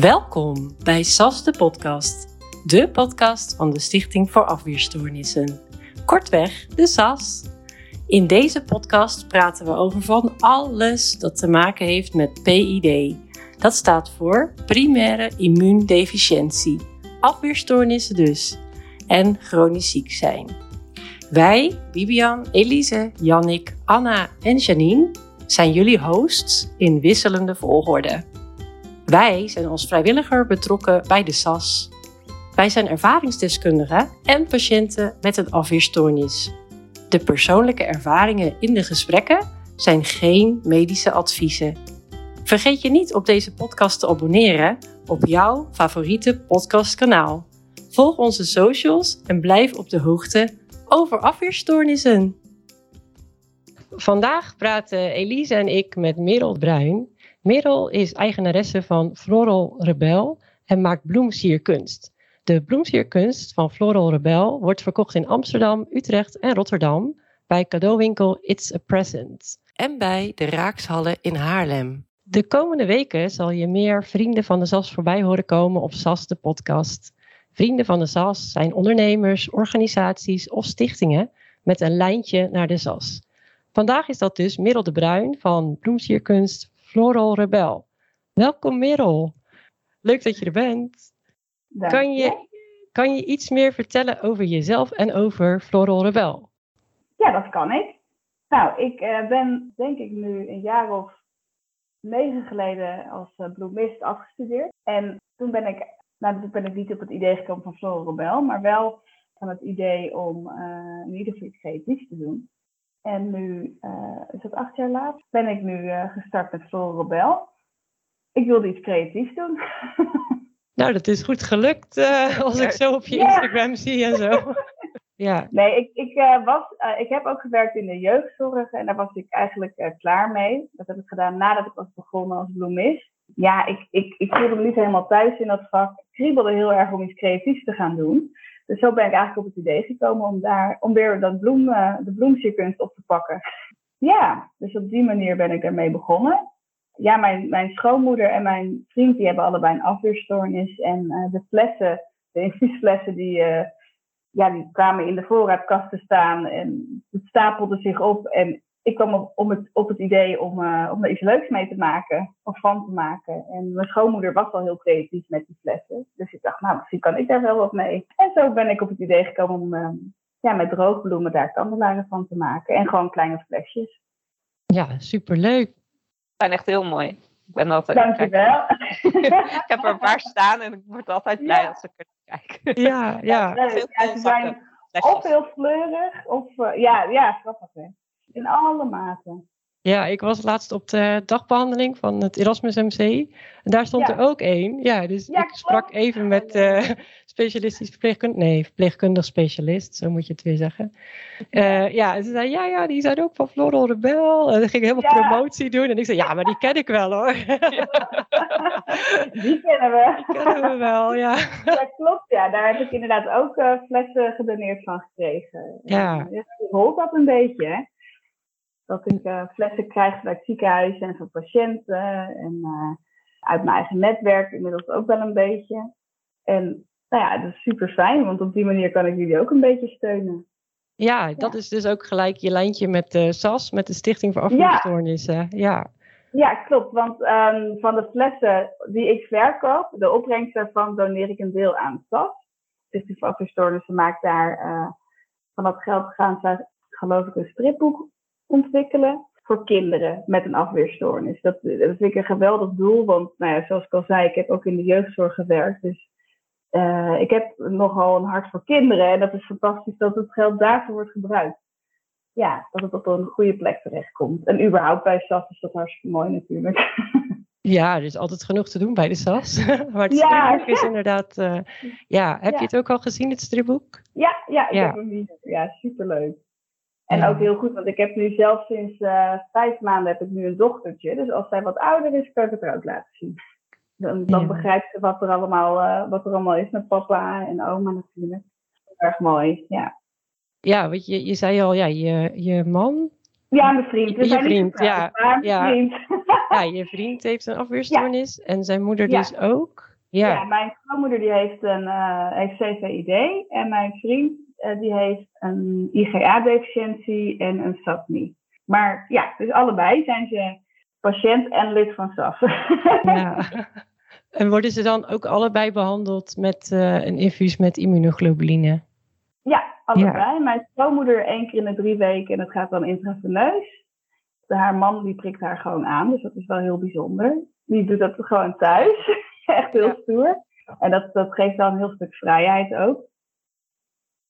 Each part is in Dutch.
Welkom bij SAS de podcast, de podcast van de Stichting voor Afweerstoornissen. Kortweg, de SAS. In deze podcast praten we over van alles dat te maken heeft met PID. Dat staat voor primaire immuundeficiëntie, afweerstoornissen dus, en chronisch ziek zijn. Wij, Bibian, Elise, Jannik, Anna en Janine, zijn jullie hosts in wisselende volgorde. Wij zijn als vrijwilliger betrokken bij de SAS. Wij zijn ervaringsdeskundigen en patiënten met een afweerstoornis. De persoonlijke ervaringen in de gesprekken zijn geen medische adviezen. Vergeet je niet op deze podcast te abonneren op jouw favoriete podcastkanaal. Volg onze socials en blijf op de hoogte over afweerstoornissen. Vandaag praten Elise en ik met Merel Bruin. Merel is eigenaresse van Floral Rebel en maakt bloemsierkunst. De bloemsierkunst van Floral Rebel wordt verkocht in Amsterdam, Utrecht en Rotterdam bij cadeauwinkel It's a Present en bij de Raakshallen in Haarlem. De komende weken zal je meer vrienden van de SAS voorbij horen komen op SAS de podcast. Vrienden van de SAS zijn ondernemers, organisaties of stichtingen met een lijntje naar de SAS. Vandaag is dat dus Merel de Bruin van Bloemsierkunst Floral Rebel. Welkom Merel. Leuk dat je er bent. Kan je, kan je iets meer vertellen over jezelf en over Floral Rebel? Ja, dat kan ik. Nou, ik uh, ben denk ik nu een jaar of negen geleden als uh, bloemist afgestudeerd. En toen ben ik, nou toen ben ik niet op het idee gekomen van Floral Rebel, maar wel van het idee om uh, in ieder geval iets creatiefs te doen. En nu, uh, is het acht jaar later, ben ik nu uh, gestart met Floral Rebel. Ik wilde iets creatiefs doen. nou, dat is goed gelukt uh, als ik zo op je Instagram zie en zo. ja. Nee, ik, ik, was, ik heb ook gewerkt in de jeugdzorg en daar was ik eigenlijk klaar mee. Dat heb ik gedaan nadat ik was begonnen als bloemist. Ja, ik, ik, ik voelde me niet helemaal thuis in dat vak. Ik kriebelde heel erg om iets creatiefs te gaan doen. Dus zo ben ik eigenlijk op het idee gekomen om, daar, om weer dat bloem, de bloemsierkunst op te pakken. Ja, dus op die manier ben ik ermee begonnen. Ja, mijn, mijn schoonmoeder en mijn vriend die hebben allebei een afweerstoornis. En uh, de flessen, de infuusflessen, die, uh, ja, die kwamen in de voorraadkast te staan. En het stapelde zich op. En ik kwam op, om het, op het idee om, uh, om er iets leuks mee te maken, of van te maken. En mijn schoonmoeder was al heel creatief met die flessen. Dus ik dacht, nou, misschien kan ik daar wel wat mee. En zo ben ik op het idee gekomen om uh, ja, met droogbloemen daar kandelaren van te maken. En gewoon kleine flesjes. Ja, superleuk. zijn echt heel mooi. Ik ben altijd. Dankjewel. ik heb er een paar staan en ik word altijd blij ja. als ik er kijk. Ja, ja. ja, ja ze zijn of heel fleurig, of uh, ja, ja, grappig hè. In alle maten. Ja, ik was laatst op de dagbehandeling van het Erasmus MC. En daar stond Ja. er ook één. Ja, dus Ja, ik sprak even met eh specialistisch verpleegkundig. Nee, verpleegkundig specialist, zo moet je het weer zeggen. Eh, ja, en ze zei, ja, ja, die zijn ook van Floral Rebel. En dan ging ik helemaal Ja. promotie doen. En ik zei, ja, maar die ken ik wel hoor. Die kennen we. Die kennen we wel, ja. Dat klopt, ja. Daar heb ik inderdaad ook eh, flessen gedoneerd van gekregen. Ja. Uh, rolt dat een beetje, hè. Dat ik eh, flessen krijg vanuit het ziekenhuis en van patiënten. En eh, uit mijn eigen netwerk inmiddels ook wel een beetje. En nou ja, dat is super fijn, want op die manier kan ik jullie ook een beetje steunen. Ja, dat is dus ook gelijk je lijntje met de SAS, met de Stichting voor Afweerstoornissen. Ja. Ja, klopt. Want ehm, van de flessen die ik verkoop, de opbrengst daarvan doneer ik een deel aan SAS. Stichting voor Afweerstoornissen maakt daar eh, van dat geld gaan ze geloof ik een stripboek ontwikkelen voor kinderen met een afweerstoornis. Dat, dat vind ik een geweldig doel, want nou ja, zoals ik al zei, ik heb ook in de jeugdzorg gewerkt. Dus uh, ik heb nogal een hart voor kinderen en dat is fantastisch dat het geld daarvoor wordt gebruikt. Ja, dat het op een goede plek terechtkomt. En überhaupt bij SAS is dat hartstikke mooi natuurlijk. Ja, er is altijd genoeg te doen bij de SAS. maar het Ja. is inderdaad... uh, ja, heb Ja. je het ook al gezien, het stripboek? Ja, ja, ik Ja. heb hem niet. Ja, superleuk. En ook heel goed, want ik heb nu zelf sinds eh, vijf maanden heb ik nu een dochtertje. Dus als zij wat ouder is, kan ik het er ook laten zien. Dan, dan Ja. begrijpt ze wat er, allemaal, eh, wat er allemaal is met papa en oma natuurlijk. Heel erg mooi, ja. Ja, want je, je zei al, ja, je, je man, Ja, mijn vriend. We Je zijn vriend, ja, Maar ja. vriend. ja, je vriend heeft een afweerstoornis en zijn moeder dus ook. Ja, Ja. mijn schoonmoeder die heeft een eh, heeft CVID en mijn vriend eh, die heeft een IGA-deficiëntie en een SAPMI. Maar ja, dus allebei zijn ze patiënt en lid van SAS. ja. En worden ze dan ook allebei behandeld met eh, een infuus met immunoglobuline? Ja, allebei. Mijn schoonmoeder één keer in de drie weken en dat gaat dan intraveneus. Haar man die prikt haar gewoon aan, dus dat is wel heel bijzonder. Die doet dat gewoon thuis. Echt heel Ja. stoer. En dat, dat geeft dan een heel stuk vrijheid ook.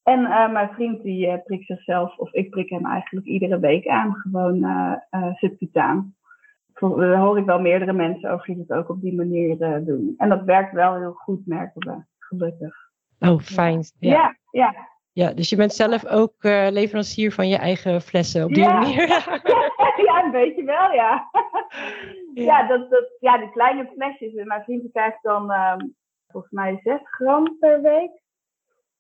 En eh, mijn vriend die eh, prikt zichzelf, of ik prik hem eigenlijk iedere week aan, gewoon eh, subcutaan. Daar hoor ik wel meerdere mensen over die het ook op die manier doen. En dat werkt wel heel goed, merken we, gelukkig. Oh, fijn. Ja. Ja, ja. Ja, dus je bent zelf ook leverancier van je eigen flessen op die Ja. manier. ja, een beetje wel, ja. Ja. dat, dat, ja, die kleine flesjes. Mijn vriend krijgt dan ehm, volgens mij 6 gram per week.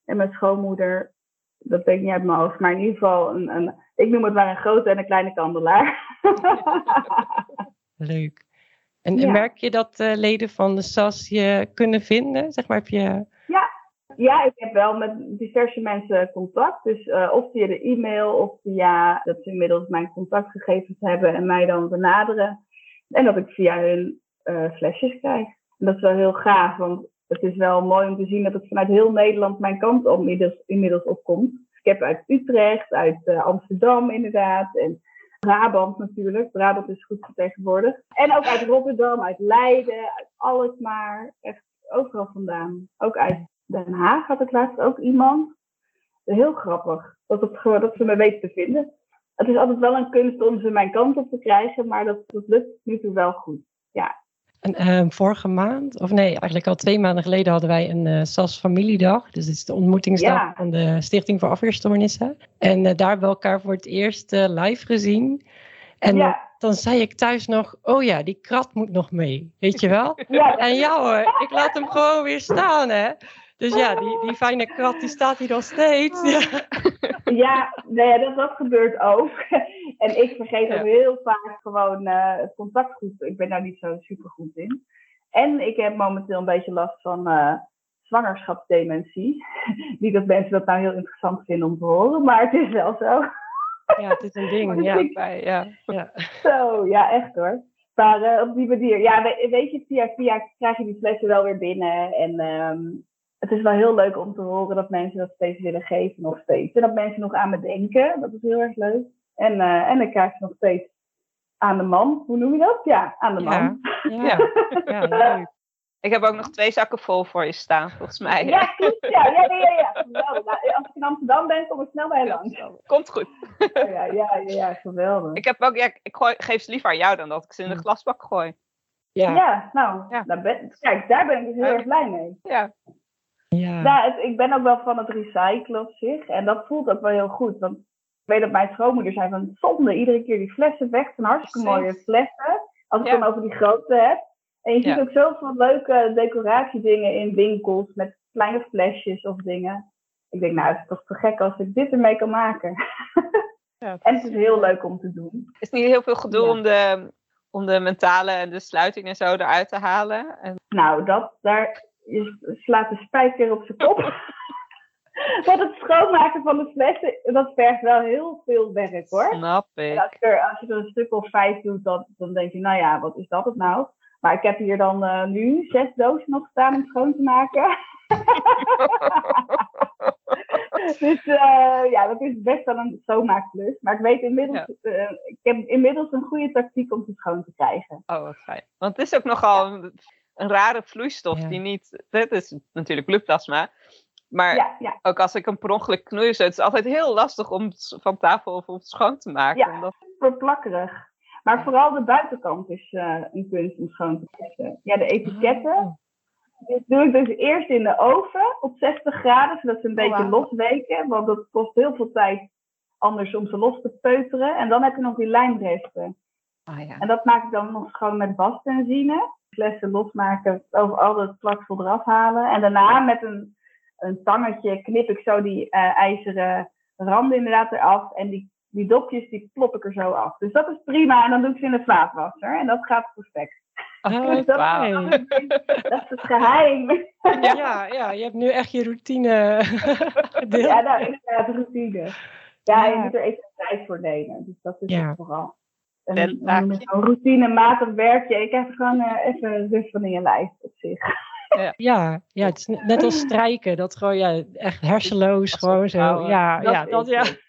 En mijn schoonmoeder, dat weet ik niet uit mijn hoofd, maar in ieder geval, een, een, ik noem het maar een grote en een kleine kandelaar. Leuk. En, en Ja. merk je dat eh, leden van de SAS je kunnen vinden? Zeg maar, heb je... ja, ik heb wel met diverse mensen contact. Dus eh, of via de e-mail of via dat ze inmiddels mijn contactgegevens hebben en mij dan benaderen. En dat ik via hun eh, flesjes krijg. En dat is wel heel gaaf, want het is wel mooi om te zien dat het vanuit heel Nederland mijn kant op inmiddels, opkomt. Ik heb uit Utrecht, uit eh, Amsterdam inderdaad. En Brabant natuurlijk. Brabant is goed vertegenwoordigd. En ook uit Rotterdam, uit Leiden, uit Alkmaar. Echt overal vandaan. Ook uit Den Haag had ik laatst ook iemand. Heel grappig dat, het, dat ze me weten te vinden. Het is altijd wel een kunst om ze mijn kant op te krijgen, maar dat, dat lukt nu toe wel goed. En ehm, vorige maand, of nee, eigenlijk al twee maanden geleden hadden wij een eh, SAS familiedag. Dus dit is de ontmoetingsdag Ja. van de Stichting voor Afweerstoornissen. En eh, daar hebben we elkaar voor het eerst eh, live gezien. En dan, ja, dan zei ik thuis nog, oh ja, die krat moet nog mee, weet je wel? ja, En ja hoor, ik laat hem gewoon weer staan hè. Dus ja, die, die fijne krat die staat hier nog steeds. Ja. ja nee, dat, dat gebeurt ook. En ik vergeet Ja. ook heel vaak gewoon eh, het contact goed. Ik ben daar niet zo super goed in. En ik heb momenteel een beetje last van eh, zwangerschapsdementie. Niet dat mensen dat nou heel interessant vinden om te horen, maar het is wel zo. ja, het is een ding. Ja. Bij, ja. Ja. Zo, ja, echt hoor. Maar eh, op die manier, ja, we- weet je, via via krijg je die flessen wel weer binnen. En ehm, het is wel heel leuk om te horen dat mensen dat steeds willen geven, nog steeds. En dat mensen nog aan me denken, dat is heel erg leuk. En, eh en dan krijg je nog steeds aan de man, hoe noem je dat? Ja, aan de man. Ja. Ja, leuk. Ik heb ook nog twee zakken vol voor je staan, volgens mij. Ja, klopt, ja, ja, ja, ja, ja. Geweldig. Nou, als ik in Amsterdam ben, kom ik snel bij je langs. Komt goed. Ja, ja, ja, ja, geweldig. Ik, heb ook, ja, ik gooi, geef ze liever aan jou dan dat ik ze in de Hm. glasbak gooi. Ja. Ja, nou, Ja. Daar ben, kijk, daar ben ik dus heel erg blij mee. Ja. Ja. Ja, het- ik ben ook wel van het recyclen op zich. En dat voelt ook wel heel goed. Want ik weet dat mijn schoonmoeder zei van zonde, iedere keer die flessen weg. Het zijn hartstikke mooie flessen. Als ik Ja. dan over die grote heb. En je ziet Ja. ook zoveel leuke decoratiedingen in winkels met kleine flesjes of dingen. Ik denk, nou, het is toch te gek als ik dit ermee kan maken. Ja. En het is heel leuk om te doen. is niet heel veel gedoe Ja. om, de, om de mentale en de sluiting en zo eruit te halen. En, Nou, dat, daar, je slaat de spijker op zijn kop. Want het schoonmaken van de flessen, dat vergt wel heel veel werk hoor. snap ik. als, je er, als je er een stuk of vijf doet, dan, dan denk je, nou ja, wat is dat het nou? Maar ik heb hier dan eh, nu zes dozen nog staan om schoon te maken. dus eh, ja, dat is best wel een schoonmaakklus. Maar ik weet inmiddels, eh, ik heb inmiddels een goede tactiek om ze schoon te krijgen. Oh, wat fijn. Want het is ook nogal een rare vloeistof Ja. die niet... Dit is natuurlijk bloedplasma. Maar Ja, ja, ook als ik een per ongeluk knoeis, het is altijd heel lastig om het van tafel of om het schoon te maken. Ja. Omdat, verplakkerig. Maar vooral de buitenkant is eh, een kunst om schoon te krijgen. Ja, de etiketten. Die doe ik dus eerst in de oven op 60 graden, zodat ze een beetje wauw. losweken. Want dat kost heel veel tijd anders om ze los te peuteren. En dan heb je nog die lijmresten. Ah, ja. En dat maak ik dan nog schoon met wasbenzine. Flessen losmaken, over al het plaksel eraf halen. En daarna met een, een tangetje knip ik zo die eh, ijzeren randen inderdaad eraf. En die, die dopjes die plop ik er zo af. Dus dat is prima. En dan doe ik ze in de vaatwasser. En dat gaat perfect. Oh, Dus dat, Wauw. dat is het geheim. ja, ja, je hebt nu echt je routine gedeeld. Ja, nou, inderdaad, routine. Ja, je moet er even tijd voor nemen. Dus dat is Ja. het vooral. En Wel- dan noem je zo'n routinematig werkje. Ik heb gewoon eh, even rust van in je lijf op zich. Ja, ja, het is ne- net als strijken. Dat gewoon, ja, echt hersenloos, gewoon zo. Ja, Dat ja, dat, ja. het.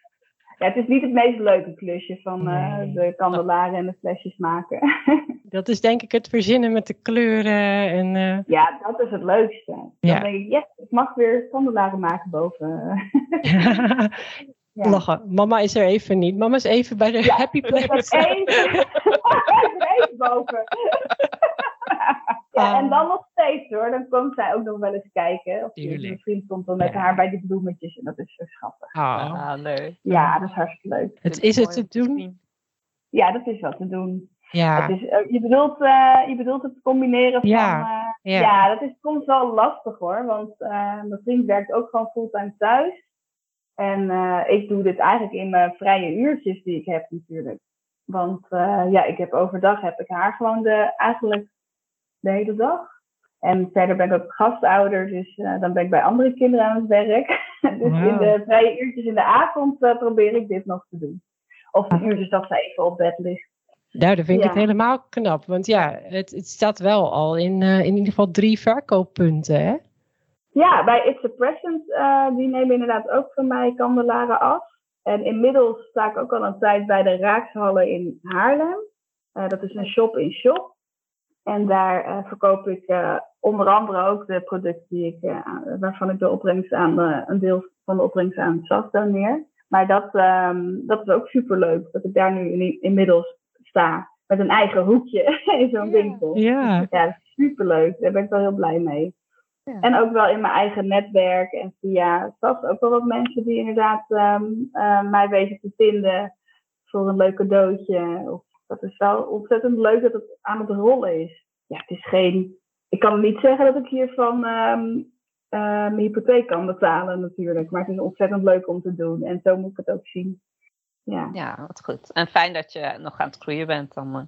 Ja, het is niet het meest leuke klusje van eh, de kandelaren en de flesjes maken. Dat is denk ik het verzinnen met de kleuren en... eh, ja, dat is het leukste. Dan Ja. denk ik, yes, ik mag weer kandelaren maken boven. Ja. Lachen. Mama is er even niet. Mama is even bij de Ja, happy place. even, even boven. ja, en dan nog steeds hoor. Dan komt zij ook nog wel eens kijken. Of mijn vriend komt dan met Ja. haar bij die bloemetjes. En dat is zo schattig. Ah, Ah, leuk. Ja, dat is hartstikke leuk. het is het te doen. Ja, dat is wat te doen. Ja, Het is, eh, je, bedoelt, eh, je bedoelt het combineren van... Ja, eh, ja. ja. dat is soms wel lastig hoor. Want eh, mijn vriend werkt ook gewoon fulltime thuis. En eh, ik doe dit eigenlijk in mijn vrije uurtjes die ik heb natuurlijk. Want eh, ja, ik heb overdag heb ik haar gewoon de, eigenlijk de hele dag. En verder ben ik ook gastouder, dus eh, dan ben ik bij andere kinderen aan het werk. dus in de vrije uurtjes in de avond probeer ik dit nog te doen. Of de uurtjes dat ze even op bed ligt. nou, dat vind ik Ja. het helemaal knap. Want ja, het, het staat wel al in, in ieder geval drie verkooppunten, hè? Ja, bij It's a Present, eh, die nemen inderdaad ook van mij kandelaren af. En inmiddels sta ik ook al een tijd bij de Raakshallen in Haarlem. Eh, dat is een shop in shop. En daar eh, verkoop ik onder andere ook de producten die ik, waarvan ik de opbrengst aan, een deel van de opbrengst aan SAS doneer. Maar dat, ehm, dat is ook superleuk, dat ik daar nu in, inmiddels sta. Met een eigen hoekje in zo'n winkel. Ja. Ja, superleuk. Daar ben ik wel heel blij mee. Ja. En ook wel in mijn eigen netwerk en via SAS ook wel wat mensen die inderdaad ehm, eh, mij weten te vinden voor een leuk cadeautje. Of, dat is wel ontzettend leuk dat het aan het rollen is. Ja, het is geen. Ik kan niet zeggen dat ik hiervan eh, mijn hypotheek kan betalen natuurlijk. Maar het is ontzettend leuk om te doen. En zo moet ik het ook zien. Ja. Ja, wat goed. En fijn dat je nog aan het groeien bent. Dan, eh,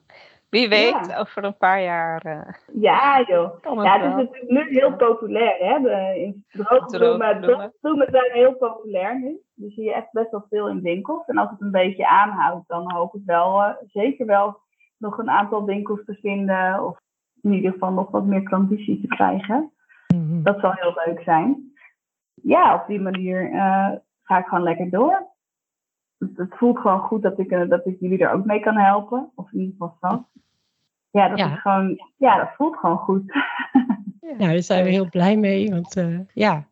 wie weet, Ja. over een paar jaar eh, Ja, joh. kan het Ja, het is natuurlijk nu heel populair, hè? De, in droogbloemen, Droogbloemen. zijn heel populair nu. Die zie je echt best wel veel in winkels. En als het een beetje aanhoudt, dan hoop ik wel, eh, zeker wel, nog een aantal winkels te vinden. Of in ieder geval nog wat meer klandizie te krijgen. Mhm. Dat zal heel leuk zijn. Ja, op die manier eh, ga ik gewoon lekker door. Het, voelt gewoon goed dat ik, eh, dat ik jullie er ook mee kan helpen. Of in ieder geval zo. Ja, dat Ja. is gewoon, ja, dat voelt gewoon goed. Nou, daar zijn we heel blij mee. Want eh, ja,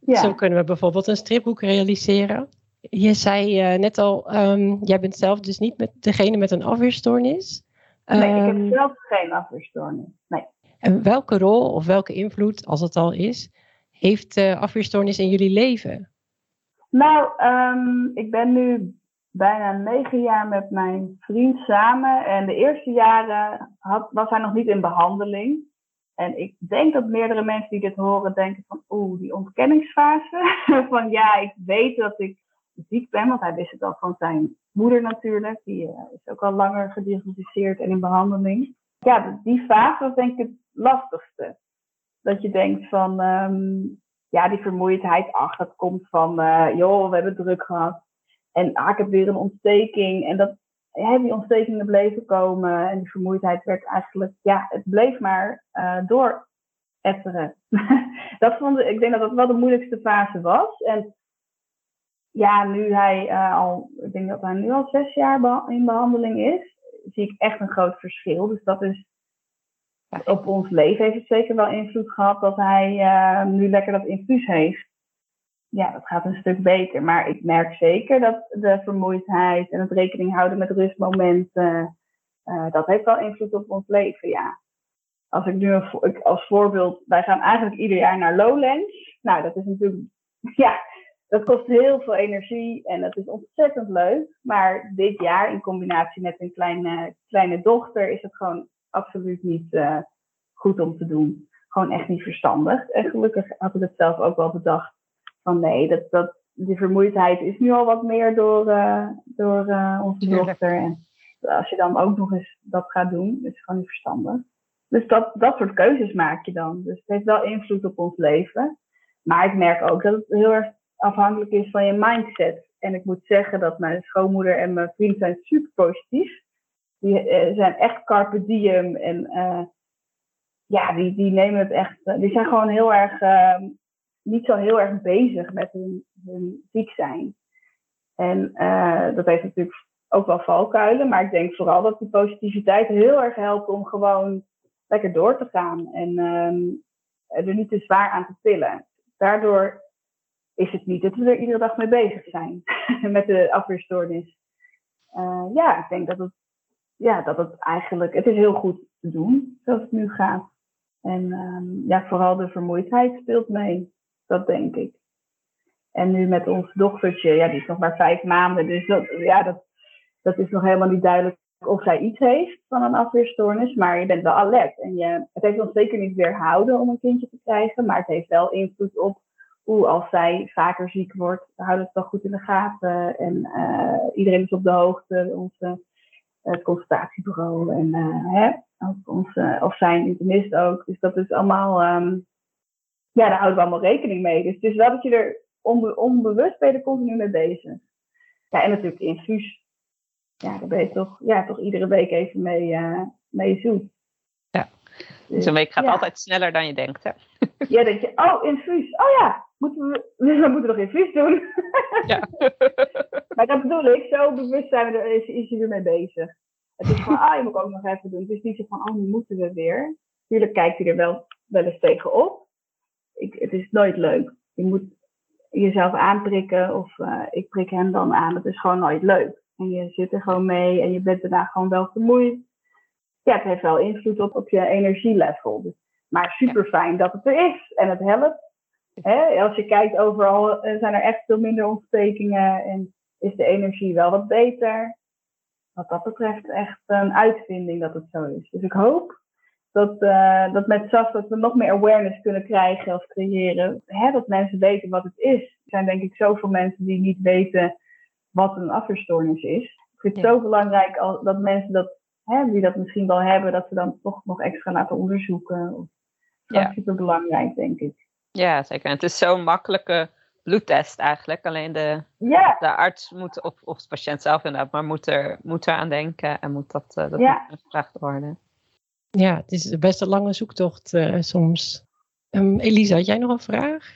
ja. Zo kunnen we bijvoorbeeld een stripboek realiseren. Je zei eh, net al, ehm, jij bent zelf dus niet met degene met een afweerstoornis. Nee, ik Ehm, heb zelf geen afweerstoornis. Nee. En welke rol of welke invloed, als het al is, heeft uh, afweerstoornis in jullie leven? Nou, um, ik ben nu bijna negen jaar met mijn vriend samen. En de eerste jaren had, was hij nog niet in behandeling. En ik denk dat meerdere mensen die dit horen denken van oeh, die ontkenningsfase. van ja, ik weet dat ik ziek ben, want hij wist het al van zijn moeder natuurlijk. Die uh, is ook al langer gediagnosticeerd en in behandeling. Ja, die fase was denk ik het lastigste. Dat je denkt van, um, ja, die vermoeidheid, ach, dat komt van, uh, joh, we hebben druk gehad. En ah, ik heb weer een ontsteking. En dat, ja, die ontstekingen bleven komen. En die vermoeidheid werd eigenlijk, ja, het bleef maar uh, door etteren. dat vond ik, ik denk dat dat wel de moeilijkste fase was. En ja, nu hij uh, al, ik denk dat hij nu al zes jaar in behandeling is, zie ik echt een groot verschil. Dus dat is, op ons leven heeft het zeker wel invloed gehad dat hij uh, nu lekker dat infuus heeft. Ja, dat gaat een stuk beter. Maar ik merk zeker dat de vermoeidheid en het rekening houden met rustmomenten, uh, dat heeft wel invloed op ons leven, ja. Als ik nu als voorbeeld, wij gaan eigenlijk ieder jaar naar Lowlands. Nou, dat is natuurlijk, ja, dat kost heel veel energie en dat is ontzettend leuk. Maar dit jaar, in combinatie met een kleine, kleine dochter, is het gewoon absoluut niet uh, goed om te doen. Gewoon echt niet verstandig. En gelukkig had ik het zelf ook wel bedacht. Van nee, dat, dat, die vermoeidheid is nu al wat meer door, uh, door uh, onze dochter. En als je dan ook nog eens dat gaat doen, is het gewoon niet verstandig. Dus dat, dat soort keuzes maak je dan. Dus het heeft wel invloed op ons leven. Maar ik merk ook dat het heel erg afhankelijk is van je mindset. En ik moet zeggen dat mijn schoonmoeder en mijn vriend zijn super positief. Die uh, zijn echt carpe diem en uh, ja, die, die nemen het echt. Uh, die zijn gewoon heel erg ehm, niet zo heel erg bezig met hun, ziek zijn. En dat heeft natuurlijk ook wel valkuilen, maar ik denk vooral dat die positiviteit heel erg helpt om gewoon lekker door te gaan en um, er niet te zwaar aan te tillen. Daardoor is het niet dat we er iedere dag mee bezig zijn met de afweerstoornis. Ja, ik denk dat het, ja, dat het eigenlijk, het is heel goed te doen zoals het nu gaat. En um, ja, vooral de vermoeidheid speelt mee, dat denk ik. En nu met ons dochtertje, ja, die is nog maar vijf maanden, dus dat, ja, dat, dat is nog helemaal niet duidelijk of zij iets heeft van een afweerstoornis, maar je bent wel alert. En je, het heeft ons zeker niet weerhouden om een kindje te krijgen, maar het heeft wel invloed op hoe als zij vaker ziek wordt, houden we het wel goed in de gaten. En uh, iedereen is op de hoogte, onze het consultatiebureau en uh, hè, of, onze, of zijn internist ook. Dus dat is allemaal, um, ja, daar houden we allemaal rekening mee. Dus het is wel dat je er onbe onbewust ben je er continu mee bezig. Ja, en natuurlijk infuus ja, daar ben je toch, ja, toch iedere week even mee, uh, mee zoet. Ja, dus een week gaat ja. altijd sneller dan je denkt, hè? Ja, denk je, oh, infuus. Oh ja, moeten we, we moeten nog infuus doen. Ja. maar dat bedoel ik, zo bewust zijn we er, is, is je ermee bezig. Het is van, ah, je moet ook nog even doen. Het is niet zo van, oh, nu moeten we weer. Tuurlijk kijkt hij er wel, wel eens tegenop. Ik, het is nooit leuk. Je moet jezelf aanprikken of uh, ik prik hem dan aan. Het is gewoon nooit leuk. En je zit er gewoon mee en je bent daarna gewoon wel vermoeid. Ja, het heeft wel invloed op, op je energielevel. Dus, maar super fijn dat het er is en het helpt. Hè? Als je kijkt overal eh, zijn er echt veel minder ontstekingen en is de energie wel wat beter. Wat dat betreft echt een uitvinding dat het zo is. Dus ik hoop dat, uh, dat met SAS dat we nog meer awareness kunnen krijgen of creëren. Hè? Dat mensen weten wat het is. Er zijn denk ik zoveel mensen die niet weten wat een afweerstoornis is. Ik vind het ja. zo belangrijk dat mensen dat, hè, die dat misschien wel hebben, dat ze dan toch nog extra laten onderzoeken. Dat is super belangrijk, denk ik. Ja, zeker. En het is zo'n makkelijke bloedtest eigenlijk. Alleen de, ja. de arts moet, of, of de patiënt zelf inderdaad, maar moet er, moet er aan denken en moet dat, uh, dat ja. moet gevraagd worden. Ja, het is best een lange zoektocht uh, soms. Um, Elisa, had jij nog een vraag?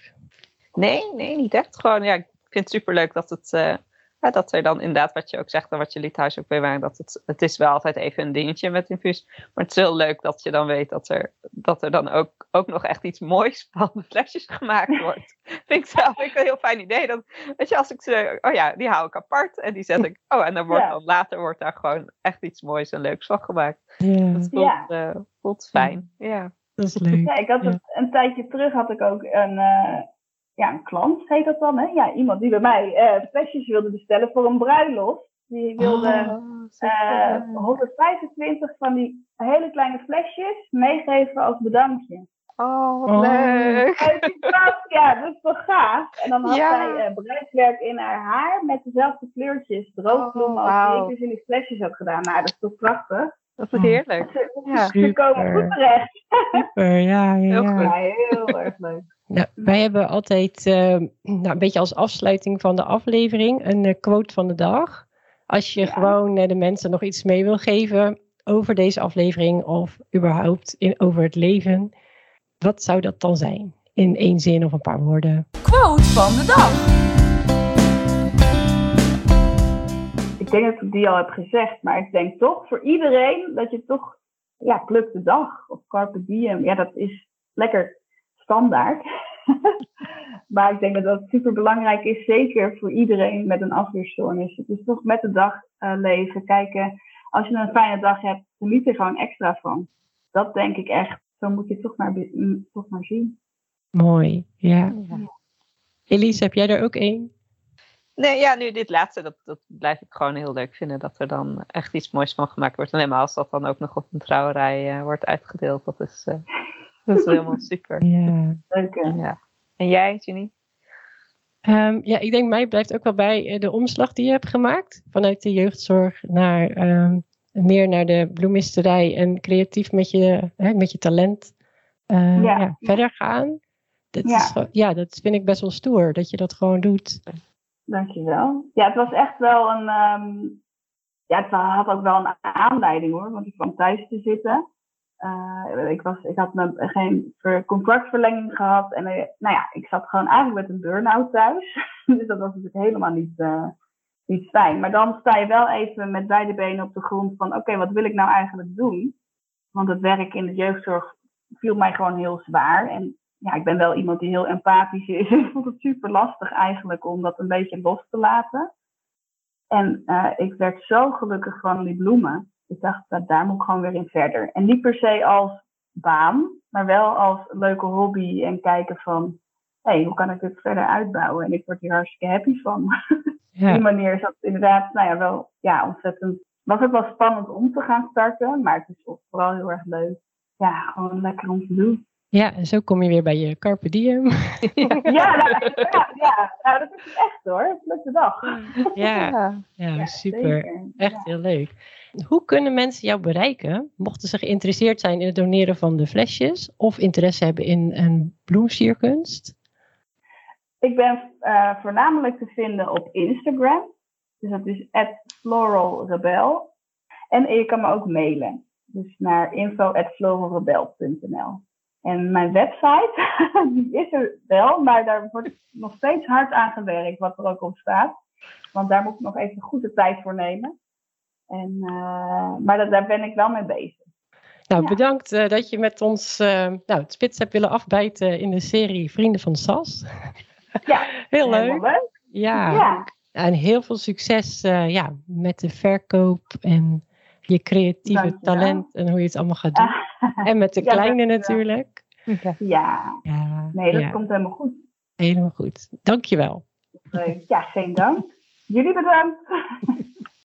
Nee, nee, niet echt. Gewoon, ja, ik vind het superleuk dat het uh, ja, dat er dan inderdaad, wat je ook zegt en wat je liet thuis ook bij dat het, het is wel altijd even een dingetje met infuus. Maar het is heel leuk dat je dan weet dat er, dat er dan ook, ook nog echt iets moois van de flesjes gemaakt wordt. vind ik zelf vind ik een heel fijn idee. Dat, weet je, als ik ze, oh ja, die hou ik apart en die zet ik, oh en dan wordt ja. dan later wordt daar gewoon echt iets moois en leuks van gemaakt. Ja. Dat voelt, ja. Uh, voelt fijn, ja. Dat is leuk. Ja, ik had het, een tijdje terug had ik ook een... Uh, ja, een klant heet dat dan, hè? Ja, iemand die bij mij uh, flesjes wilde bestellen voor een bruiloft. Die wilde oh, uh, 125 van die hele kleine flesjes meegeven als bedankje. Oh, wat leuk! ja, dat is toch gaaf. En dan had ja. zij uh, bruidswerk in haar haar met dezelfde kleurtjes, droogbloemen, oh, wow. als die ik dus in die flesjes had gedaan. Nou, dat is toch prachtig? Dat is heerlijk. Ja. Ze komen goed terecht. Super, ja, ja, heel, ja. heel erg leuk. Nou, wij hebben altijd uh, nou, een beetje als afsluiting van de aflevering een uh, quote van de dag. Als je ja. gewoon uh, de mensen nog iets mee wil geven over deze aflevering of überhaupt in, over het leven, wat zou dat dan zijn? In één zin of een paar woorden. Quote van de dag. Ik denk dat ik die al heb gezegd, maar ik denk toch voor iedereen dat je toch, ja, pluk de dag of carpe diem. Ja, dat is lekker standaard. maar ik denk dat dat super belangrijk is, zeker voor iedereen met een afweerstoornis. Het is toch met de dag uh, leven, kijken. Als je een fijne dag hebt, geniet er gewoon extra van. Dat denk ik echt. Zo moet je het toch maar, toch maar zien. Mooi, ja. ja. Elise, heb jij er ook één? Nee, ja, nu dit laatste, dat, dat blijf ik gewoon heel leuk vinden. Dat er dan echt iets moois van gemaakt wordt. Alleen maar als dat dan ook nog op een trouwerij uh, wordt uitgedeeld. Dat is, uh, dat is helemaal super. Ja. Leuk hè? Ja. En jij, Ginny? Um, ja, ik denk mij blijft ook wel bij de omslag die je hebt gemaakt. Vanuit de jeugdzorg naar um, meer naar de bloemisterij en creatief met je, hè, met je talent eh, Ja. ja, verder gaan. Dat, Ja. Is, ja, dat vind ik best wel stoer, dat je dat gewoon doet. Dankjewel. Ja, het was echt wel een. ehm, ja, het had ook wel een aanleiding hoor, want ik kwam thuis te zitten. Eh, ik, was, ik had me geen ver- contractverlenging gehad. En eh, nou ja, ik zat gewoon eigenlijk met een burn-out thuis. dus dat was natuurlijk helemaal niet, eh, niet fijn. Maar dan sta je wel even met beide benen op de grond van: oké, wat wil ik nou eigenlijk doen? Want het werk in de jeugdzorg viel mij gewoon heel zwaar. En ja, ik ben wel iemand die heel empathisch is. Ik vond het super lastig eigenlijk om dat een beetje los te laten. En eh, ik werd zo gelukkig van die bloemen. Ik dacht, dat daar moet ik gewoon weer in verder. En niet per se als baan, maar wel als leuke hobby. En kijken van, hé, hey, hoe kan ik dit verder uitbouwen? En ik word hier hartstikke happy van. Op Ja, die manier is dat inderdaad, nou ja, wel ja, ontzettend. Was ook wel spannend om te gaan starten, maar het is vooral heel erg leuk. Ja, gewoon lekker om te doen. Ja, en zo kom je weer bij je carpe diem. Ja, nou, ja, ja, nou, dat is echt hoor. Leuke dag. ja, Ja. ja, Ja, super. zeker. Echt Ja. heel leuk. Hoe kunnen mensen jou bereiken, mochten ze geïnteresseerd zijn in het doneren van de flesjes of interesse hebben in een bloemsierkunst? Ik ben eh, voornamelijk te vinden op Instagram. Dus dat is floralrebel. En je kan me ook mailen. Dus naar info.floralrebel.nl En mijn website, die is er wel, maar daar wordt nog steeds hard aan gewerkt, wat er ook op staat. Want daar moet ik nog even goed de tijd voor nemen. En, eh, maar dat, daar ben ik wel mee bezig. Nou, Ja. bedankt eh, dat je met ons eh, nou, het spits hebt willen afbijten in de serie Vrienden van Sas. Ja, Heel leuk. leuk. Ja. Ja, En heel veel succes ja, met de verkoop en je creatieve Dankjewel. talent en hoe je het allemaal gaat doen. En met de Ja, kleine natuurlijk. ja. Ja, nee, dat ja, komt helemaal goed. helemaal goed. Dankjewel. Ja, geen dank. Jullie bedankt.